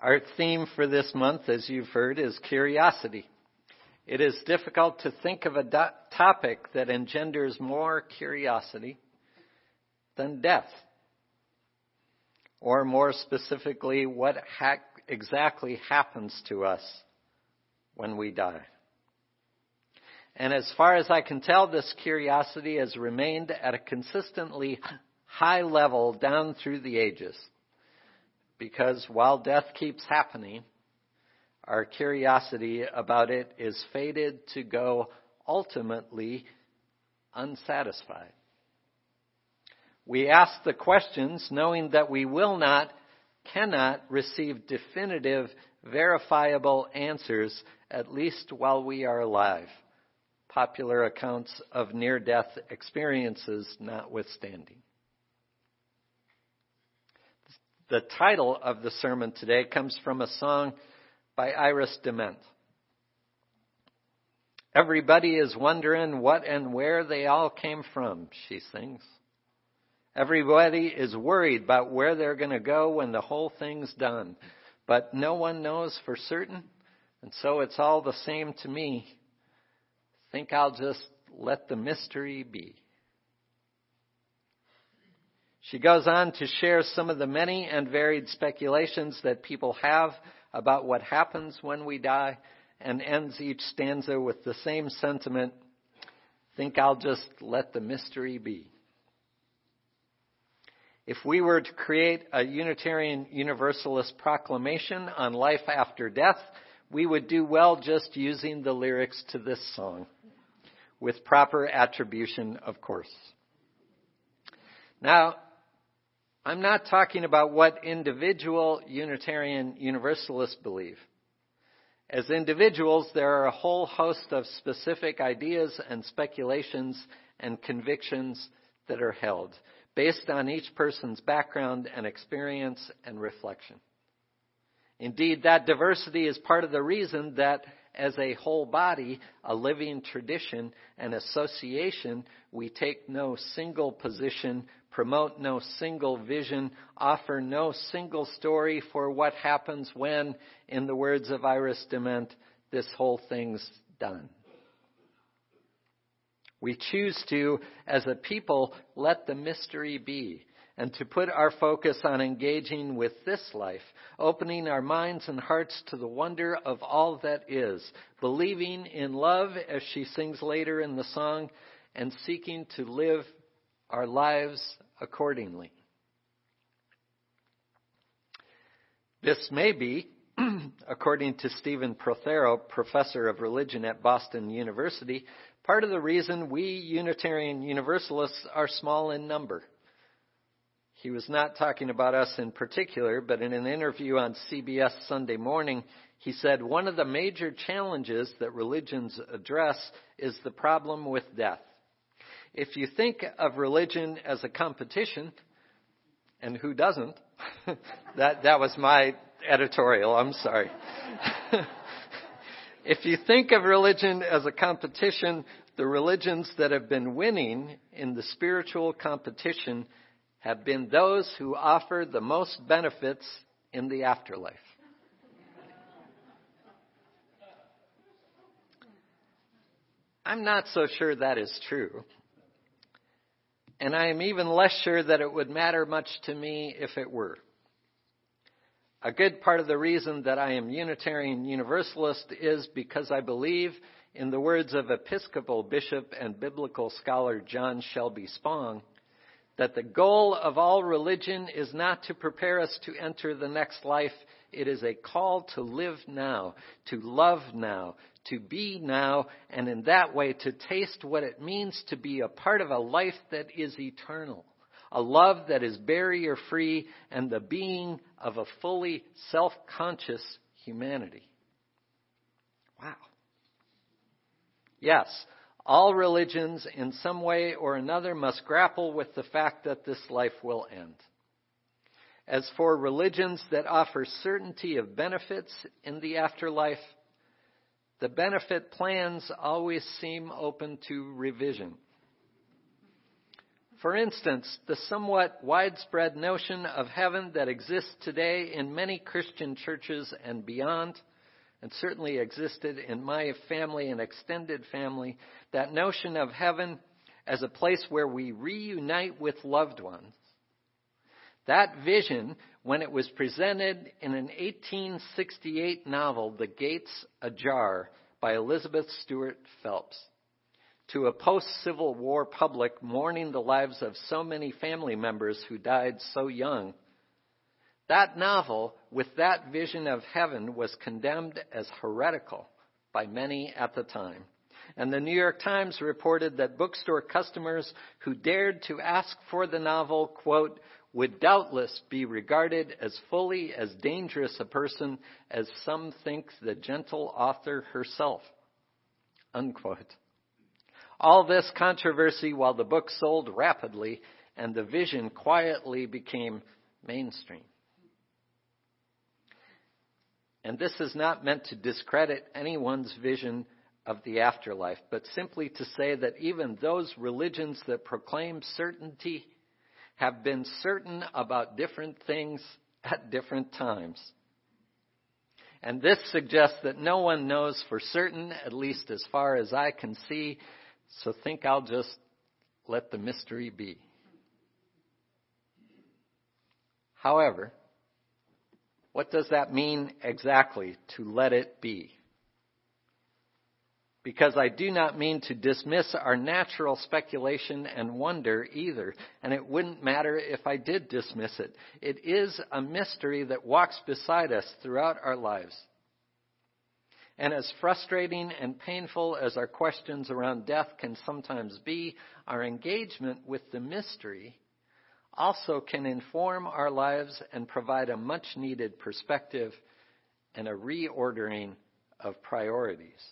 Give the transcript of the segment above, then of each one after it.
Our theme for this month, as you've heard, is curiosity. It is difficult to think of a do- topic that engenders more curiosity than death. Or more specifically, what ha- exactly happens to us when we die. And as far as I can tell, this curiosity has remained at a consistently high level down through the ages. Because while death keeps happening, our curiosity about it is fated to go ultimately unsatisfied. We ask the questions knowing that we will not, cannot receive definitive, verifiable answers, at least while we are alive. Popular accounts of near death experiences notwithstanding. The title of the sermon today comes from a song by Iris DeMent. Everybody is wondering what and where they all came from, she sings. Everybody is worried about where they're going to go when the whole thing's done. But no one knows for certain, and so it's all the same to me. Think I'll just let the mystery be. She goes on to share some of the many and varied speculations that people have about what happens when we die and ends each stanza with the same sentiment think I'll just let the mystery be. If we were to create a Unitarian Universalist proclamation on life after death, we would do well just using the lyrics to this song, with proper attribution, of course. Now, I'm not talking about what individual Unitarian Universalists believe. As individuals, there are a whole host of specific ideas and speculations and convictions that are held based on each person's background and experience and reflection. Indeed, that diversity is part of the reason that as a whole body, a living tradition, and association, we take no single position promote no single vision, offer no single story for what happens when, in the words of Iris DeMent, this whole thing's done. We choose to, as a people, let the mystery be and to put our focus on engaging with this life, opening our minds and hearts to the wonder of all that is, believing in love, as she sings later in the song, and seeking to live our lives accordingly. This may be, according to Stephen Prothero, professor of religion at Boston University, part of the reason we Unitarian Universalists are small in number. He was not talking about us in particular, but in an interview on CBS Sunday morning, he said one of the major challenges that religions address is the problem with death. If you think of religion as a competition, and who doesn't? that, that was my editorial, I'm sorry. if you think of religion as a competition, the religions that have been winning in the spiritual competition have been those who offer the most benefits in the afterlife. I'm not so sure that is true. And I am even less sure that it would matter much to me if it were. A good part of the reason that I am Unitarian Universalist is because I believe, in the words of Episcopal Bishop and biblical scholar John Shelby Spong, that the goal of all religion is not to prepare us to enter the next life. It is a call to live now, to love now, to be now, and in that way to taste what it means to be a part of a life that is eternal. A love that is barrier free and the being of a fully self conscious humanity. Wow. Yes, all religions in some way or another must grapple with the fact that this life will end. As for religions that offer certainty of benefits in the afterlife, the benefit plans always seem open to revision. For instance, the somewhat widespread notion of heaven that exists today in many Christian churches and beyond, and certainly existed in my family and extended family, that notion of heaven as a place where we reunite with loved ones. That vision, when it was presented in an 1868 novel, The Gates Ajar, by Elizabeth Stuart Phelps, to a post Civil War public mourning the lives of so many family members who died so young. That novel, with that vision of heaven, was condemned as heretical by many at the time. And the New York Times reported that bookstore customers who dared to ask for the novel, quote, would doubtless be regarded as fully as dangerous a person as some think the gentle author herself. Unquote. All this controversy while the book sold rapidly and the vision quietly became mainstream. And this is not meant to discredit anyone's vision of the afterlife, but simply to say that even those religions that proclaim certainty have been certain about different things at different times. And this suggests that no one knows for certain, at least as far as I can see, so think I'll just let the mystery be. However, what does that mean exactly to let it be? because I do not mean to dismiss our natural speculation and wonder either, and it wouldn't matter if I did dismiss it. It is a mystery that walks beside us throughout our lives. And as frustrating and painful as our questions around death can sometimes be, our engagement with the mystery also can inform our lives and provide a much needed perspective and a reordering of priorities.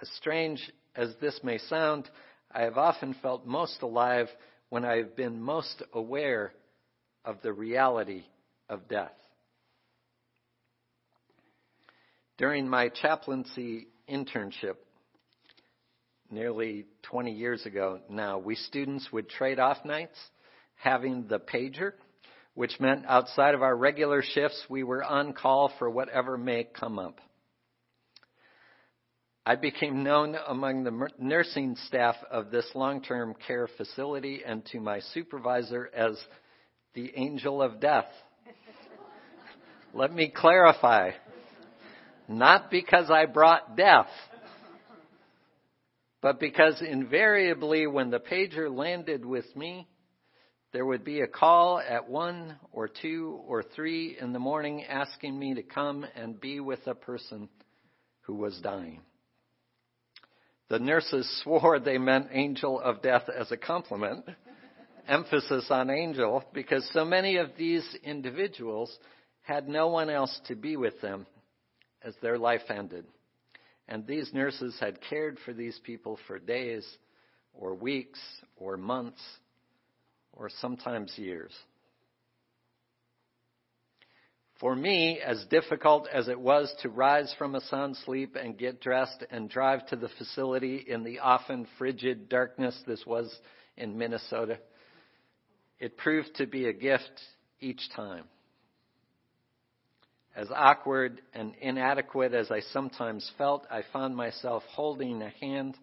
As strange as this may sound, I have often felt most alive when I have been most aware of the reality of death. During my chaplaincy internship, nearly 20 years ago now, we students would trade off nights having the pager, which meant outside of our regular shifts, we were on call for whatever may come up. I became known among the nursing staff of this long term care facility and to my supervisor as the angel of death. Let me clarify. Not because I brought death, but because invariably when the pager landed with me, there would be a call at one or two or three in the morning asking me to come and be with a person who was dying. The nurses swore they meant angel of death as a compliment, emphasis on angel, because so many of these individuals had no one else to be with them as their life ended. And these nurses had cared for these people for days or weeks or months or sometimes years. For me, as difficult as it was to rise from a sound sleep and get dressed and drive to the facility in the often frigid darkness this was in Minnesota, it proved to be a gift each time. As awkward and inadequate as I sometimes felt, I found myself holding a hand,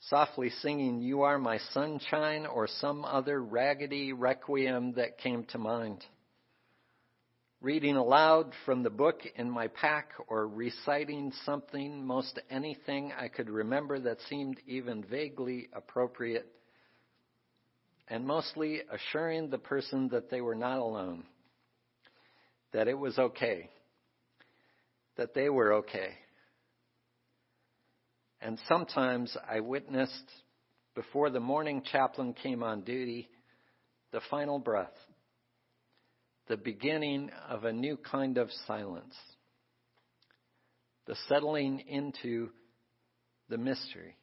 softly singing, You Are My Sunshine, or some other raggedy requiem that came to mind. Reading aloud from the book in my pack or reciting something, most anything I could remember that seemed even vaguely appropriate, and mostly assuring the person that they were not alone, that it was okay, that they were okay. And sometimes I witnessed, before the morning chaplain came on duty, the final breath the beginning of a new kind of silence, the settling into the mystery.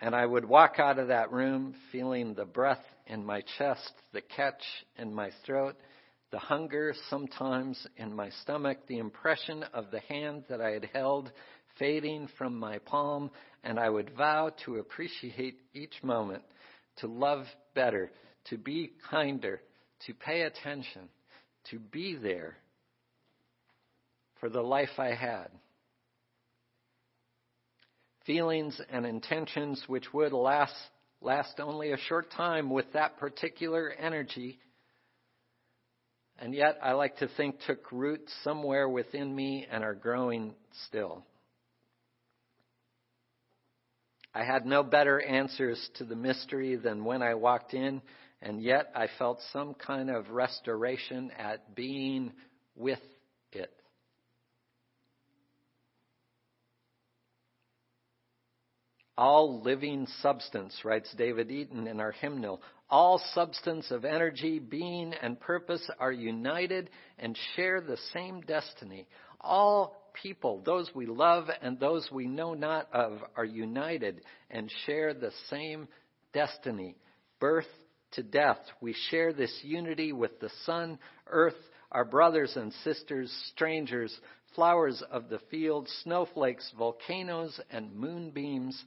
And I would walk out of that room feeling the breath in my chest, the catch in my throat, the hunger sometimes in my stomach, the impression of the hand that I had held fading from my palm, and I would vow to appreciate each moment, to love better, to be kinder, to pay attention, to be there for the life I had. Feelings and intentions which would last, last only a short time with that particular energy and yet I like to think took root somewhere within me and are growing still. I had no better answers to the mystery than when I walked in, and yet I felt some kind of restoration at being with it. All living substance, writes David Eaton in our hymnal, all substance of energy, being, and purpose are united and share the same destiny. All people, those we love and those we know not of, are united and share the same destiny. Birth to death, we share this unity with the sun, earth, our brothers and sisters, strangers, flowers of the field, snowflakes, volcanoes, and moonbeams,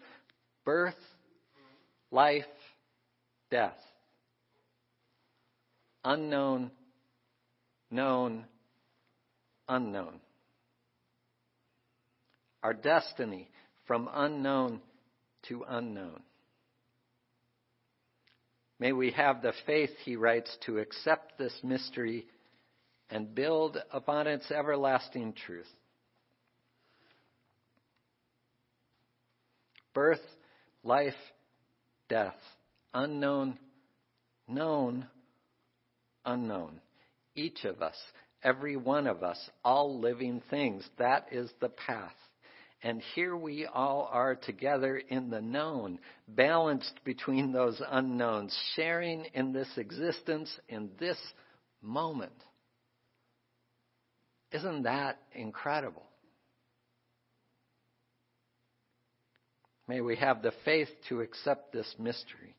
birth, life, death unknown, known, unknown. Our destiny from unknown to unknown. May we have the faith, he writes, to accept this mystery and build upon its everlasting truth. Birth, life, death, unknown, known, unknown. Each of us, every one of us, all living things. That is the path. And here we all are together in the known, balanced between those unknowns, sharing in this existence in this moment. Isn't that incredible? May we have the faith to accept this mystery.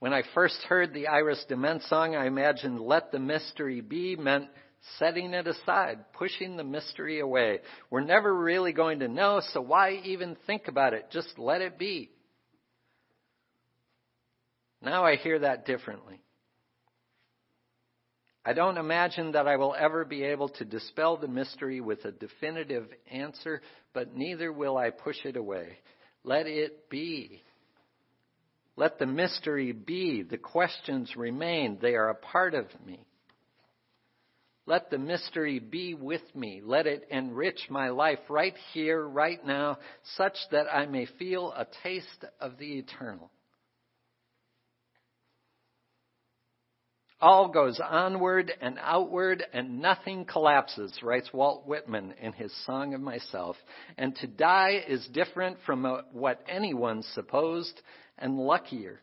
When I first heard the Iris DeMent song, I imagined let the mystery be meant setting it aside, pushing the mystery away. We're never really going to know, so why even think about it? Just let it be. Now I hear that differently. I don't imagine that I will ever be able to dispel the mystery with a definitive answer, but neither will I push it away. Let it be. Let the mystery be. The questions remain. They are a part of me. Let the mystery be with me. Let it enrich my life right here, right now, such that I may feel a taste of the eternal. All goes onward and outward and nothing collapses, writes Walt Whitman in his Song of Myself. And to die is different from what anyone supposed and luckier.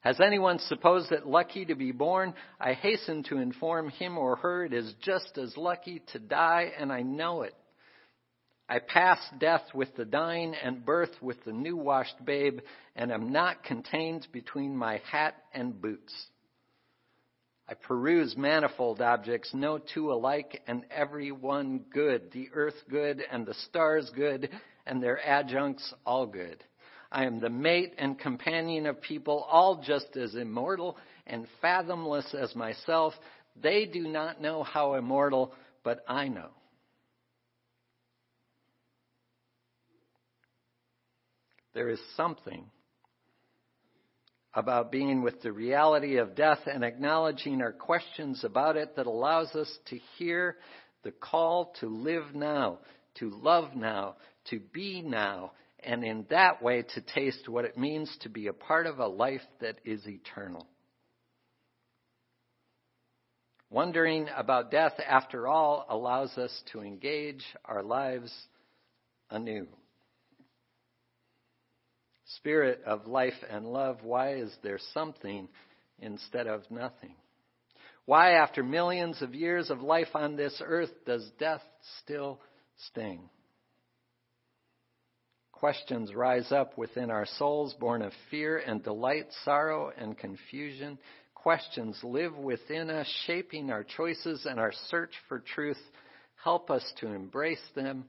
Has anyone supposed it lucky to be born? I hasten to inform him or her it is just as lucky to die, and I know it. I pass death with the dying and birth with the new washed babe, and am not contained between my hat and boots. I peruse manifold objects, no two alike, and every one good, the earth good, and the stars good, and their adjuncts all good. I am the mate and companion of people, all just as immortal and fathomless as myself. They do not know how immortal, but I know. There is something about being with the reality of death and acknowledging our questions about it that allows us to hear the call to live now, to love now, to be now, and in that way to taste what it means to be a part of a life that is eternal. Wondering about death, after all, allows us to engage our lives anew. Spirit of life and love, why is there something instead of nothing? Why, after millions of years of life on this earth, does death still sting? Questions rise up within our souls, born of fear and delight, sorrow and confusion. Questions live within us, shaping our choices and our search for truth. Help us to embrace them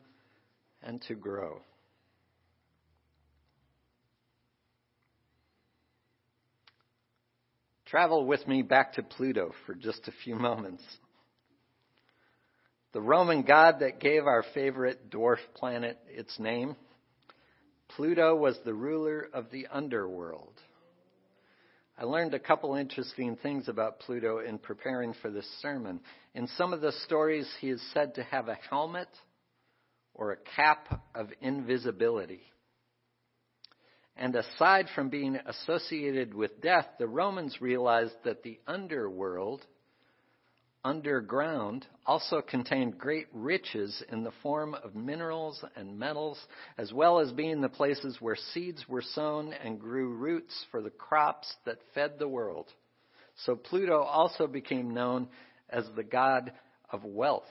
and to grow. Travel with me back to Pluto for just a few moments. The Roman god that gave our favorite dwarf planet its name, Pluto was the ruler of the underworld. I learned a couple interesting things about Pluto in preparing for this sermon. In some of the stories, he is said to have a helmet or a cap of invisibility. And aside from being associated with death, the Romans realized that the underworld, underground, also contained great riches in the form of minerals and metals, as well as being the places where seeds were sown and grew roots for the crops that fed the world. So Pluto also became known as the god of wealth.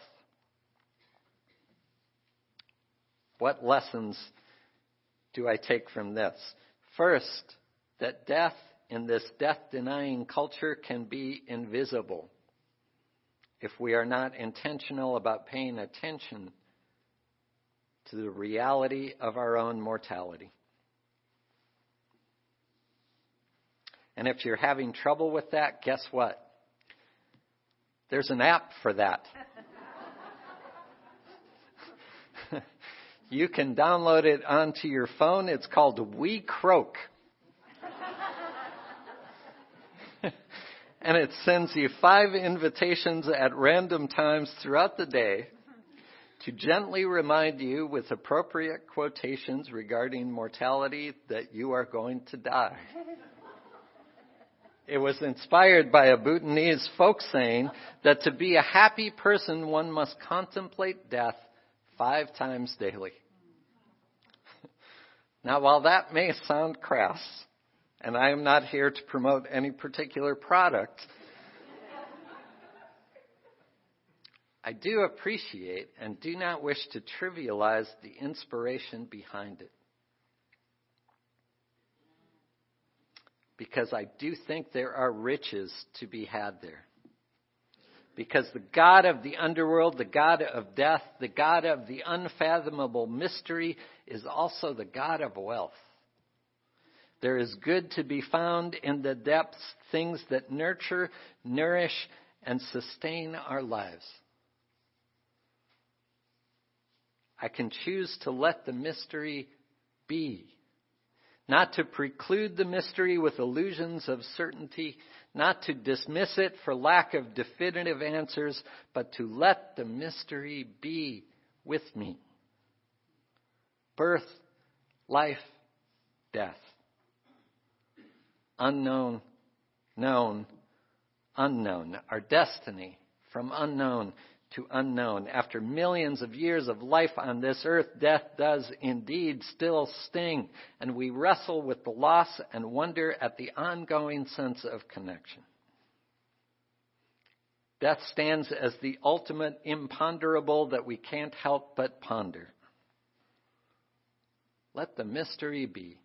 What lessons do I take from this? First, that death in this death denying culture can be invisible if we are not intentional about paying attention to the reality of our own mortality. And if you're having trouble with that, guess what? There's an app for that. You can download it onto your phone. It's called WeCroak. and it sends you five invitations at random times throughout the day to gently remind you with appropriate quotations regarding mortality that you are going to die. It was inspired by a Bhutanese folk saying that to be a happy person, one must contemplate death five times daily. Now, while that may sound crass, and I am not here to promote any particular product, I do appreciate and do not wish to trivialize the inspiration behind it. Because I do think there are riches to be had there because the God of the underworld, the God of death, the God of the unfathomable mystery is also the God of wealth. There is good to be found in the depths, things that nurture, nourish, and sustain our lives. I can choose to let the mystery be, not to preclude the mystery with illusions of certainty, not to dismiss it for lack of definitive answers, but to let the mystery be with me. Birth, life, death. Unknown, known, unknown. Our destiny from unknown to unknown. After millions of years of life on this earth, death does indeed still sting, and we wrestle with the loss and wonder at the ongoing sense of connection. Death stands as the ultimate imponderable that we can't help but ponder. Let the mystery be.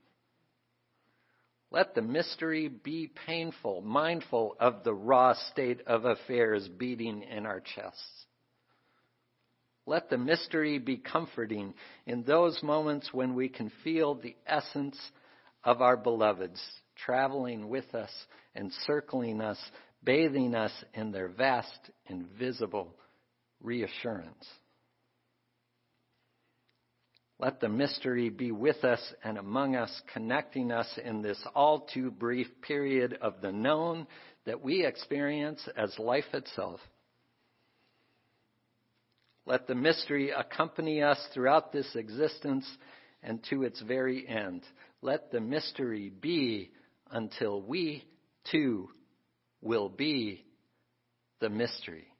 Let the mystery be painful, mindful of the raw state of affairs beating in our chests. Let the mystery be comforting in those moments when we can feel the essence of our beloveds traveling with us, encircling us, bathing us in their vast, invisible reassurance. Let the mystery be with us and among us, connecting us in this all too brief period of the known that we experience as life itself. Let the mystery accompany us throughout this existence and to its very end. Let the mystery be until we too will be the mystery.